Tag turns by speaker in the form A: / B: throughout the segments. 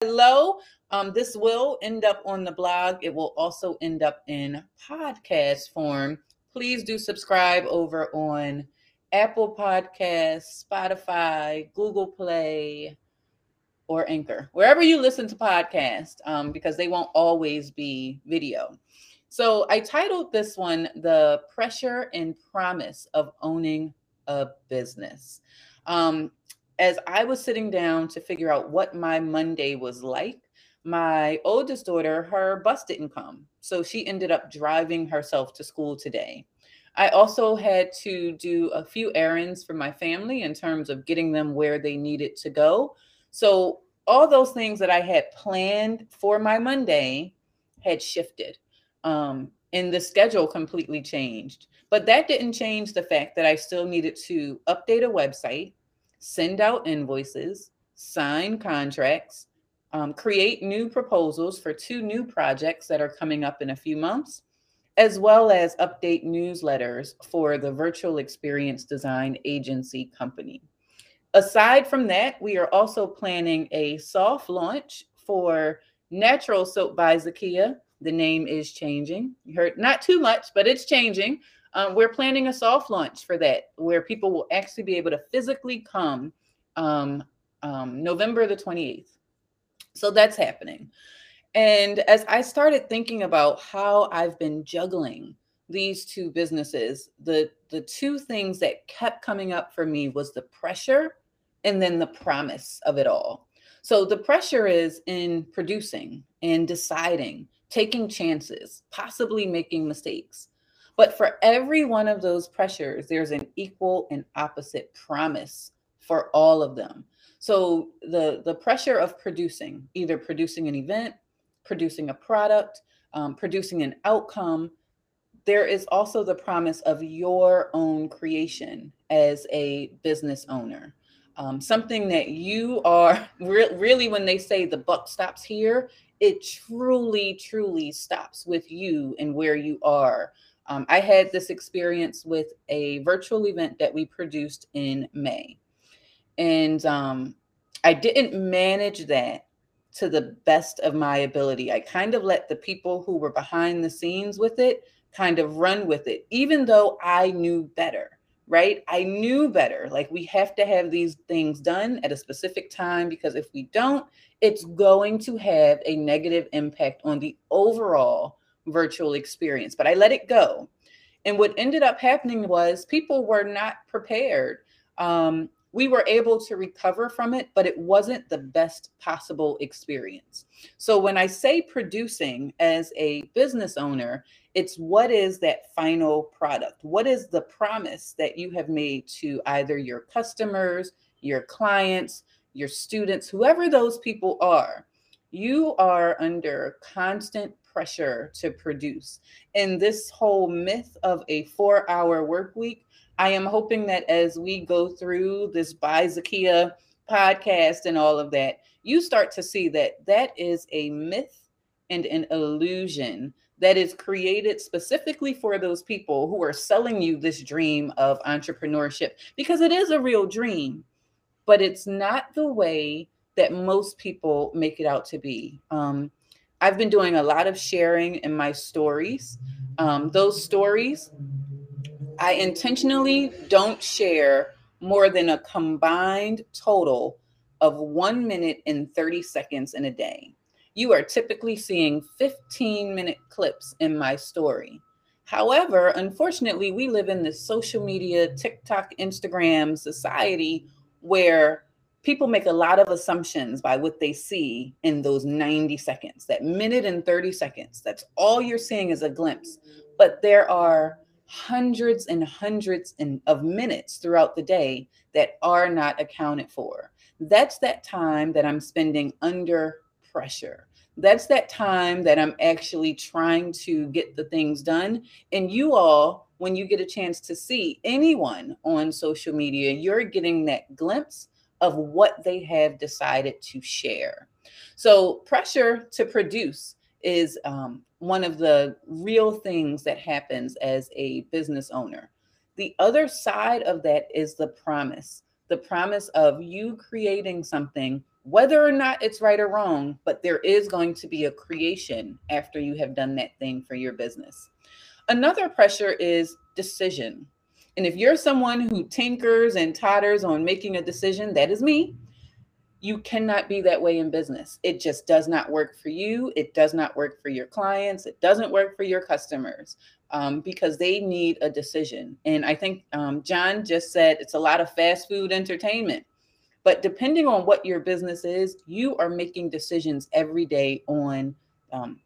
A: Hello. Um, this will end up on the blog. It will also end up in podcast form. Please do subscribe over on Apple Podcasts, Spotify, Google Play, or Anchor, wherever you listen to podcasts, um, because they won't always be video. So I titled this one The Pressure and Promise of Owning a Business. Um, as I was sitting down to figure out what my Monday was like, my oldest daughter, her bus didn't come. So she ended up driving herself to school today. I also had to do a few errands for my family in terms of getting them where they needed to go. So all those things that I had planned for my Monday had shifted. Um, and the schedule completely changed. But that didn't change the fact that I still needed to update a website, send out invoices, sign contracts, um, create new proposals for two new projects that are coming up in a few months, as well as update newsletters for the virtual experience design agency company. Aside from that, we are also planning a soft launch for Natural Soap by Zakia. The name is changing. You heard not too much, but it's changing. Um, we're planning a soft launch for that, where people will actually be able to physically come um, um, November the 28th. So that's happening. And as I started thinking about how I've been juggling these two businesses, the the two things that kept coming up for me was the pressure and then the promise of it all. So the pressure is in producing and deciding, taking chances, possibly making mistakes. But for every one of those pressures, there's an equal and opposite promise for all of them. So the the pressure of producing, either producing an event, producing a product, um, producing an outcome, there is also the promise of your own creation as a business owner. Um, something that you are re- really, when they say the buck stops here, it truly, truly stops with you and where you are. Um, I had this experience with a virtual event that we produced in May. And um, I didn't manage that to the best of my ability. I kind of let the people who were behind the scenes with it kind of run with it, even though I knew better, right? I knew better. Like we have to have these things done at a specific time because if we don't, it's going to have a negative impact on the overall virtual experience. But I let it go. And what ended up happening was people were not prepared. Um, we were able to recover from it, but it wasn't the best possible experience. So when I say producing as a business owner, it's what is that final product? What is the promise that you have made to either your customers, your clients, your students, whoever those people are? You are under constant pressure to produce. And this whole myth of a four hour work week I am hoping that as we go through this by Zakia podcast and all of that, you start to see that that is a myth and an illusion that is created specifically for those people who are selling you this dream of entrepreneurship because it is a real dream, but it's not the way that most people make it out to be. Um, I've been doing a lot of sharing in my stories. Um, those stories I intentionally don't share more than a combined total of one minute and 30 seconds in a day. You are typically seeing 15 minute clips in my story. However, unfortunately, we live in this social media, TikTok, Instagram society where people make a lot of assumptions by what they see in those 90 seconds, that minute and 30 seconds. That's all you're seeing is a glimpse. But there are hundreds and hundreds in, of minutes throughout the day that are not accounted for. That's that time that I'm spending under pressure. That's that time that I'm actually trying to get the things done. And you all, when you get a chance to see anyone on social media, you're getting that glimpse of what they have decided to share. So, pressure to produce is um, one of the real things that happens as a business owner. The other side of that is the promise the promise of you creating something whether or not it's right or wrong, but there is going to be a creation after you have done that thing for your business. Another pressure is decision. And if you're someone who tinkers and totters on making a decision, that is me. You cannot be that way in business. It just does not work for you. It does not work for your clients. It doesn't work for your customers um, because they need a decision. And I think um, John just said it's a lot of fast food entertainment. But depending on what your business is, you are making decisions every day on um,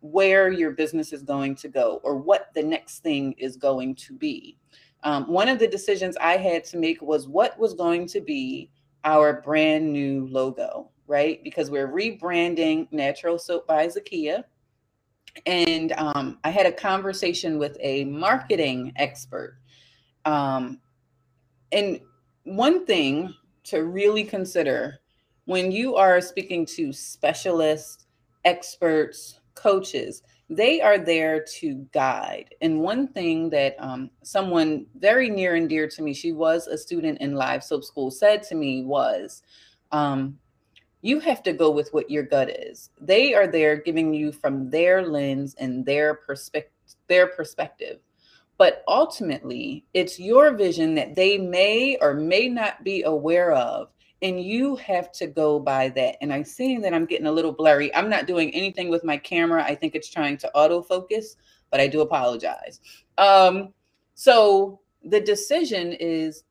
A: where your business is going to go or what the next thing is going to be. Um, one of the decisions I had to make was what was going to be our brand new logo, right? Because we're rebranding Natural Soap by Zakia. And um, I had a conversation with a marketing expert. Um, and one thing to really consider when you are speaking to specialists, experts, coaches, they are there to guide. And one thing that um, someone very near and dear to me, she was a student in live soap school, said to me was, um, you have to go with what your gut is. They are there giving you from their lens and their perspective, their perspective. But ultimately, it's your vision that they may or may not be aware of and you have to go by that. And I'm seeing that I'm getting a little blurry. I'm not doing anything with my camera. I think it's trying to autofocus, but I do apologize. Um, so the decision is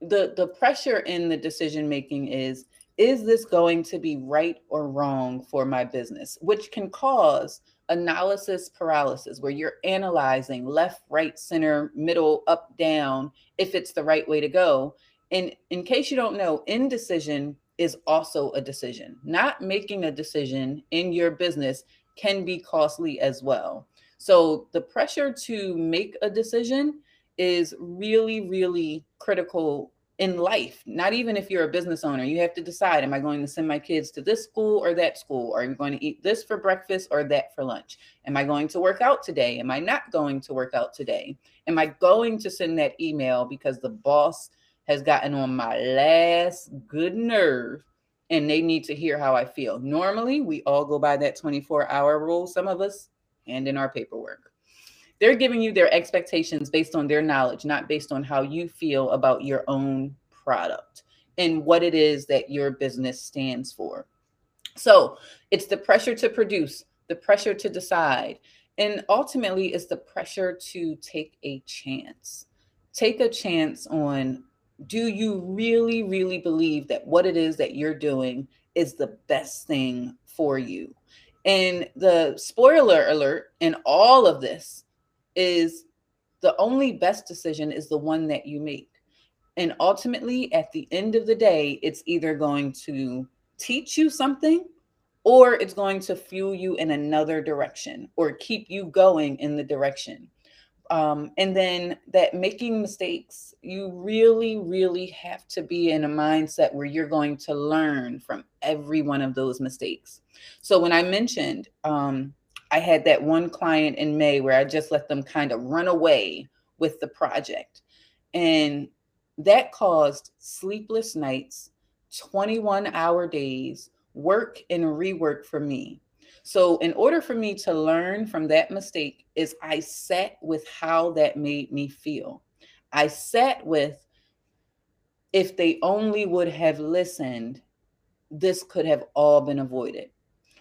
A: the the pressure in the decision making is is this going to be right or wrong for my business which can cause analysis paralysis where you're analyzing left right center middle up down if it's the right way to go and in case you don't know, indecision is also a decision. Not making a decision in your business can be costly as well. So the pressure to make a decision is really, really critical in life. Not even if you're a business owner, you have to decide Am I going to send my kids to this school or that school? Are you going to eat this for breakfast or that for lunch? Am I going to work out today? Am I not going to work out today? Am I going to send that email because the boss has gotten on my last good nerve and they need to hear how I feel. Normally, we all go by that 24 hour rule, some of us, and in our paperwork. They're giving you their expectations based on their knowledge, not based on how you feel about your own product and what it is that your business stands for. So it's the pressure to produce, the pressure to decide, and ultimately, it's the pressure to take a chance. Take a chance on do you really, really believe that what it is that you're doing is the best thing for you? And the spoiler alert in all of this is the only best decision is the one that you make. And ultimately, at the end of the day, it's either going to teach you something or it's going to fuel you in another direction or keep you going in the direction um, and then that making mistakes you really really have to be in a mindset where you're going to learn from every one of those mistakes. So when i mentioned um, i had that one client in may where i just let them kind of run away with the project. And that caused sleepless nights 21 hour days work and rework for me so, in order for me to learn from that mistake, is I sat with how that made me feel. I sat with if they only would have listened, this could have all been avoided.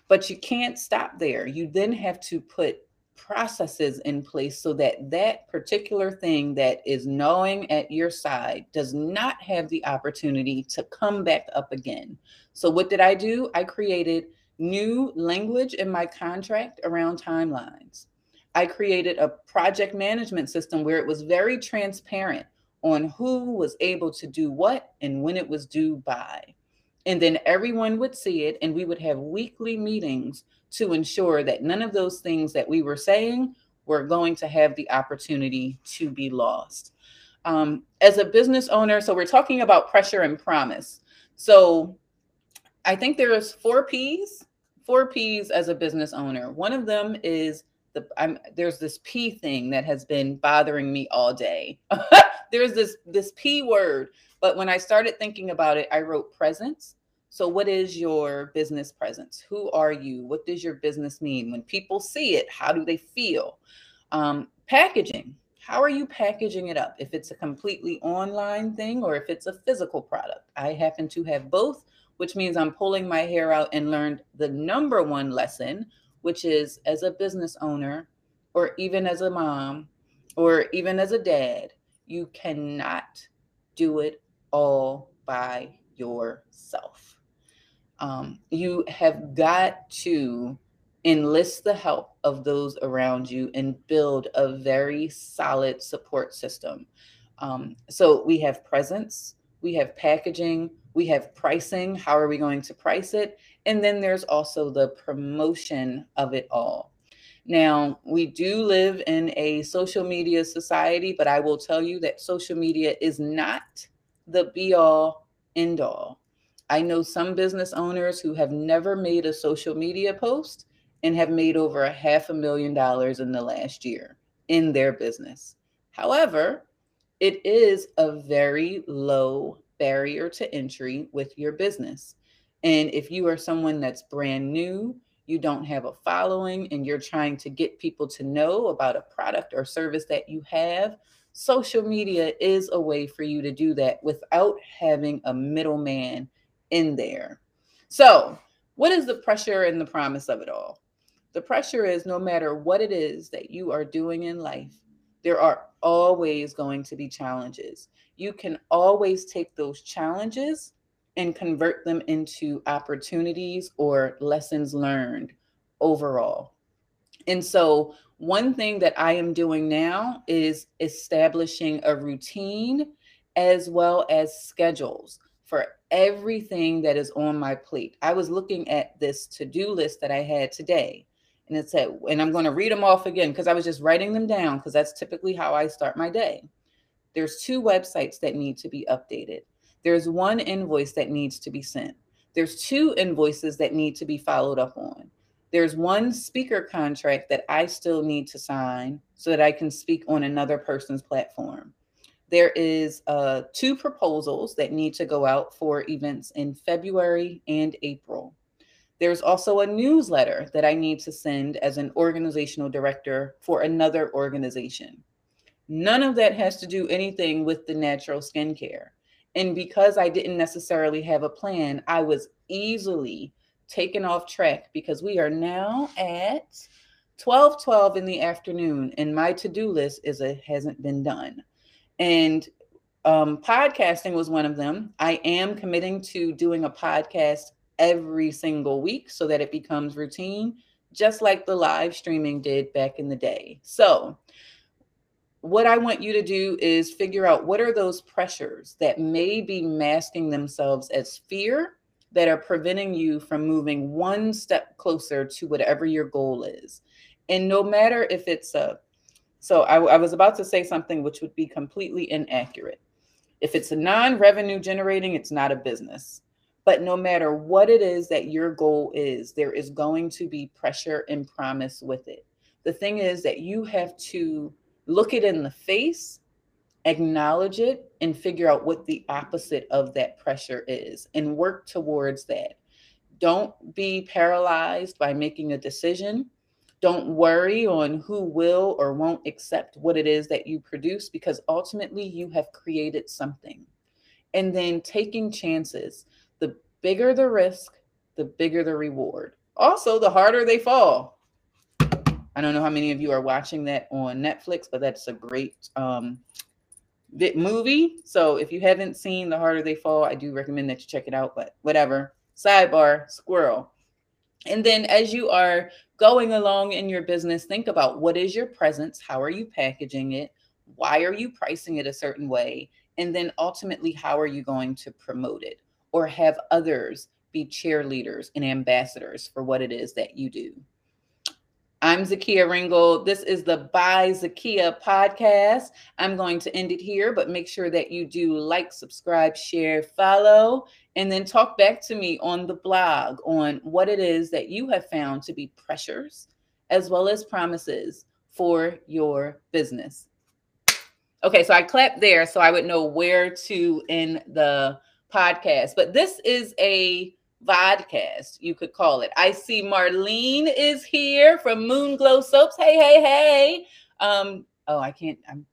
A: But you can't stop there. You then have to put processes in place so that that particular thing that is gnawing at your side does not have the opportunity to come back up again. So, what did I do? I created new language in my contract around timelines. I created a project management system where it was very transparent on who was able to do what and when it was due by. And then everyone would see it, and we would have weekly meetings to ensure that none of those things that we were saying were going to have the opportunity to be lost. Um, as a business owner, so we're talking about pressure and promise. So I think there's four P's, four P's as a business owner. One of them is the I'm there's this P thing that has been bothering me all day. there's this this p word but when i started thinking about it i wrote presence. So what is your business presence? Who are you? What does your business mean? When people see it how do they feel? Um, packaging. How are you packaging it up? If it's a completely online thing or if it's a physical product? I happen to have both which means i'm pulling my hair out and learned the number one lesson which is as a business owner or even as a mom or even as a dad, you cannot do it all by yourself. Um, you have got to enlist the help of those around you and build a very solid support system. Um, so we have presence, we have packaging, we have pricing. How are we going to price it? And then there's also the promotion of it all. Now, we do live in a social media society, but I will tell you that social media is not the be all end all. I know some business owners who have never made a social media post and have made over a half a million dollars in the last year in their business. However, it is a very low barrier to entry with your business. And if you are someone that's brand new, you don't have a following, and you're trying to get people to know about a product or service that you have, social media is a way for you to do that without having a middleman in there. So, what is the pressure and the promise of it all? The pressure is no matter what it is that you are doing in life, there are always going to be challenges. You can always take those challenges and convert them into opportunities or lessons learned overall. And so, one thing that I am doing now is establishing a routine as well as schedules for everything that is on my plate. I was looking at this to do list that I had today, and it said, and I'm going to read them off again because I was just writing them down because that's typically how I start my day. There's two websites that need to be updated. There's one invoice that needs to be sent. There's two invoices that need to be followed up on. There's one speaker contract that I still need to sign so that I can speak on another person's platform. There is uh, two proposals that need to go out for events in February and April. There's also a newsletter that I need to send as an organizational director for another organization. None of that has to do anything with the natural skincare. And because I didn't necessarily have a plan, I was easily taken off track because we are now at 12 12 in the afternoon and my to-do list is a hasn't been done and um, podcasting was one of them i am committing to doing a podcast every single week so that it becomes routine just like the live streaming did back in the day so what I want you to do is figure out what are those pressures that may be masking themselves as fear that are preventing you from moving one step closer to whatever your goal is. And no matter if it's a, so I, I was about to say something which would be completely inaccurate. If it's a non revenue generating, it's not a business. But no matter what it is that your goal is, there is going to be pressure and promise with it. The thing is that you have to look it in the face, acknowledge it, and figure out what the opposite of that pressure is and work towards that. Don't be paralyzed by making a decision. Don't worry on who will or won't accept what it is that you produce because ultimately you have created something. And then taking chances. Bigger the risk, the bigger the reward. Also, the harder they fall. I don't know how many of you are watching that on Netflix, but that's a great um, movie. So if you haven't seen The Harder They Fall, I do recommend that you check it out. But whatever. Sidebar, squirrel. And then as you are going along in your business, think about what is your presence? How are you packaging it? Why are you pricing it a certain way? And then ultimately, how are you going to promote it or have others be cheerleaders and ambassadors for what it is that you do? I'm Zakia Ringel. This is the By Zakia podcast. I'm going to end it here, but make sure that you do like, subscribe, share, follow, and then talk back to me on the blog on what it is that you have found to be pressures as well as promises for your business. Okay, so I clapped there so I would know where to in the podcast. But this is a vodcast, you could call it. I see Marlene is here from Moon Glow Soaps. Hey, hey, hey. Um, oh, I can't, I'm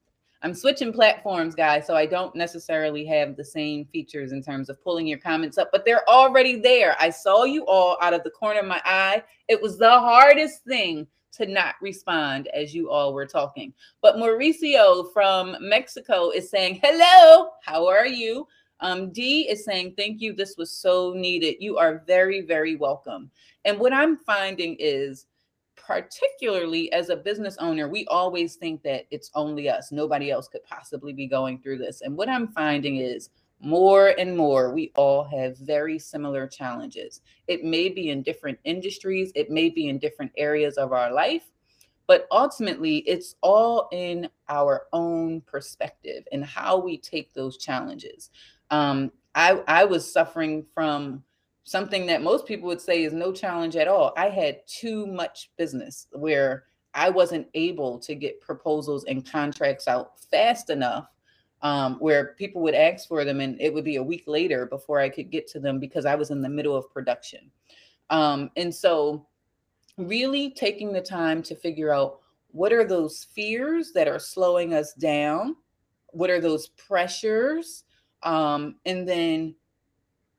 A: I'm switching platforms, guys, so I don't necessarily have the same features in terms of pulling your comments up, but they're already there. I saw you all out of the corner of my eye. It was the hardest thing to not respond as you all were talking. But Mauricio from Mexico is saying, Hello, how are you? Um, D is saying, Thank you. This was so needed. You are very, very welcome. And what I'm finding is, particularly as a business owner, we always think that it's only us. Nobody else could possibly be going through this. And what I'm finding is more and more, we all have very similar challenges. It may be in different industries, it may be in different areas of our life, but ultimately, it's all in our own perspective and how we take those challenges. Um, I, I was suffering from something that most people would say is no challenge at all. I had too much business where I wasn't able to get proposals and contracts out fast enough um, where people would ask for them and it would be a week later before I could get to them because I was in the middle of production. Um, and so, really taking the time to figure out what are those fears that are slowing us down? What are those pressures? Um, and then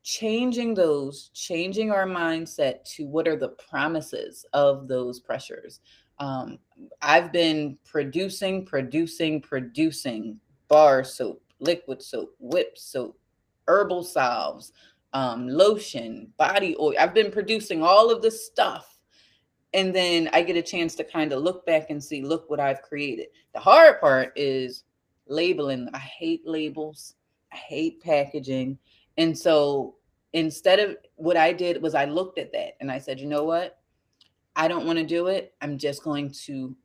A: changing those, changing our mindset to what are the promises of those pressures. Um, I've been producing, producing, producing bar soap, liquid soap, whip soap, herbal salves, um, lotion, body oil. I've been producing all of this stuff. And then I get a chance to kind of look back and see, look what I've created. The hard part is labeling. I hate labels. I hate packaging. And so instead of what I did was I looked at that and I said, you know what? I don't want to do it. I'm just going to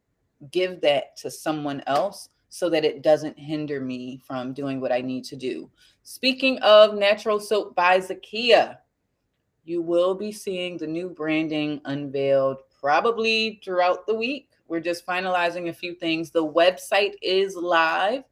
A: give that to someone else so that it doesn't hinder me from doing what I need to do. Speaking of natural soap by Zakia, you will be seeing the new branding unveiled probably throughout the week. We're just finalizing a few things. The website is live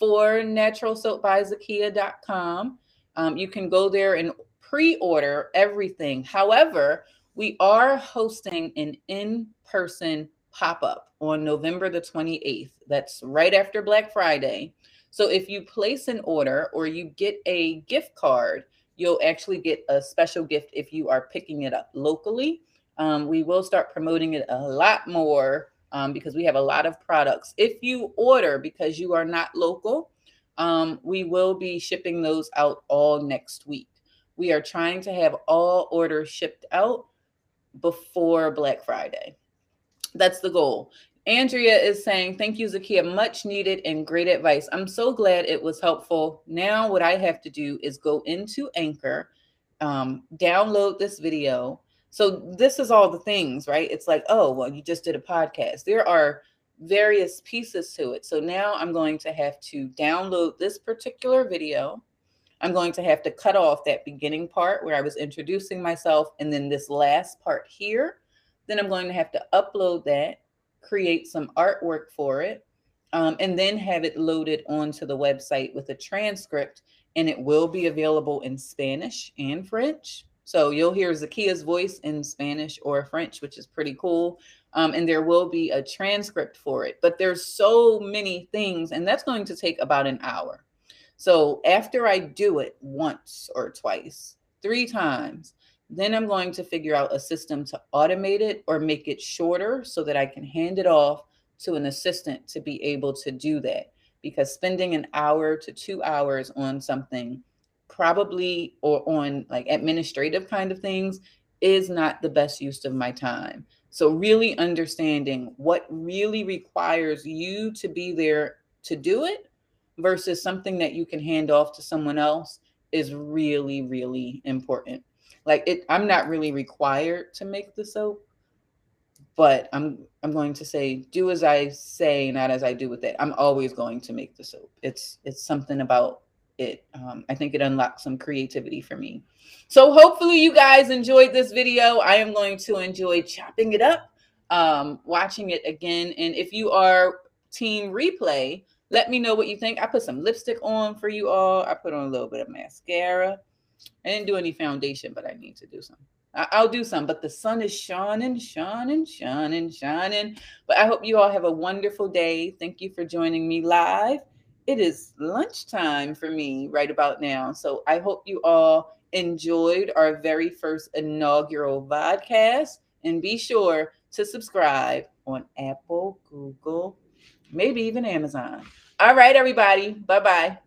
A: for naturalsoapbyzakia.com. Um, you can go there and pre-order everything. However, we are hosting an in-person pop-up on November the 28th. That's right after Black Friday. So if you place an order or you get a gift card, you'll actually get a special gift if you are picking it up locally. Um, we will start promoting it a lot more um, because we have a lot of products. If you order because you are not local, um, we will be shipping those out all next week. We are trying to have all orders shipped out before Black Friday. That's the goal. Andrea is saying, Thank you, Zakia. Much needed and great advice. I'm so glad it was helpful. Now, what I have to do is go into Anchor, um, download this video. So, this is all the things, right? It's like, oh, well, you just did a podcast. There are various pieces to it. So, now I'm going to have to download this particular video. I'm going to have to cut off that beginning part where I was introducing myself and then this last part here. Then I'm going to have to upload that, create some artwork for it, um, and then have it loaded onto the website with a transcript. And it will be available in Spanish and French. So you'll hear Zakia's voice in Spanish or French, which is pretty cool. Um, and there will be a transcript for it. But there's so many things, and that's going to take about an hour. So after I do it once or twice, three times, then I'm going to figure out a system to automate it or make it shorter so that I can hand it off to an assistant to be able to do that. Because spending an hour to two hours on something, probably or on like administrative kind of things, is not the best use of my time. So, really understanding what really requires you to be there to do it versus something that you can hand off to someone else is really really important. Like it i'm not really required to make the soap but i'm i'm going to say do as i say not as i do with it. I'm always going to make the soap. It's it's something about it um, i think it unlocks some creativity for me so hopefully you guys enjoyed this video i am going to enjoy chopping it up um, watching it again and if you are team replay Let me know what you think. I put some lipstick on for you all. I put on a little bit of mascara. I didn't do any foundation, but I need to do some. I'll do some, but the sun is shining, shining, shining, shining. But I hope you all have a wonderful day. Thank you for joining me live. It is lunchtime for me right about now. So I hope you all enjoyed our very first inaugural podcast. And be sure to subscribe on Apple, Google, maybe even Amazon. All right, everybody. Bye bye.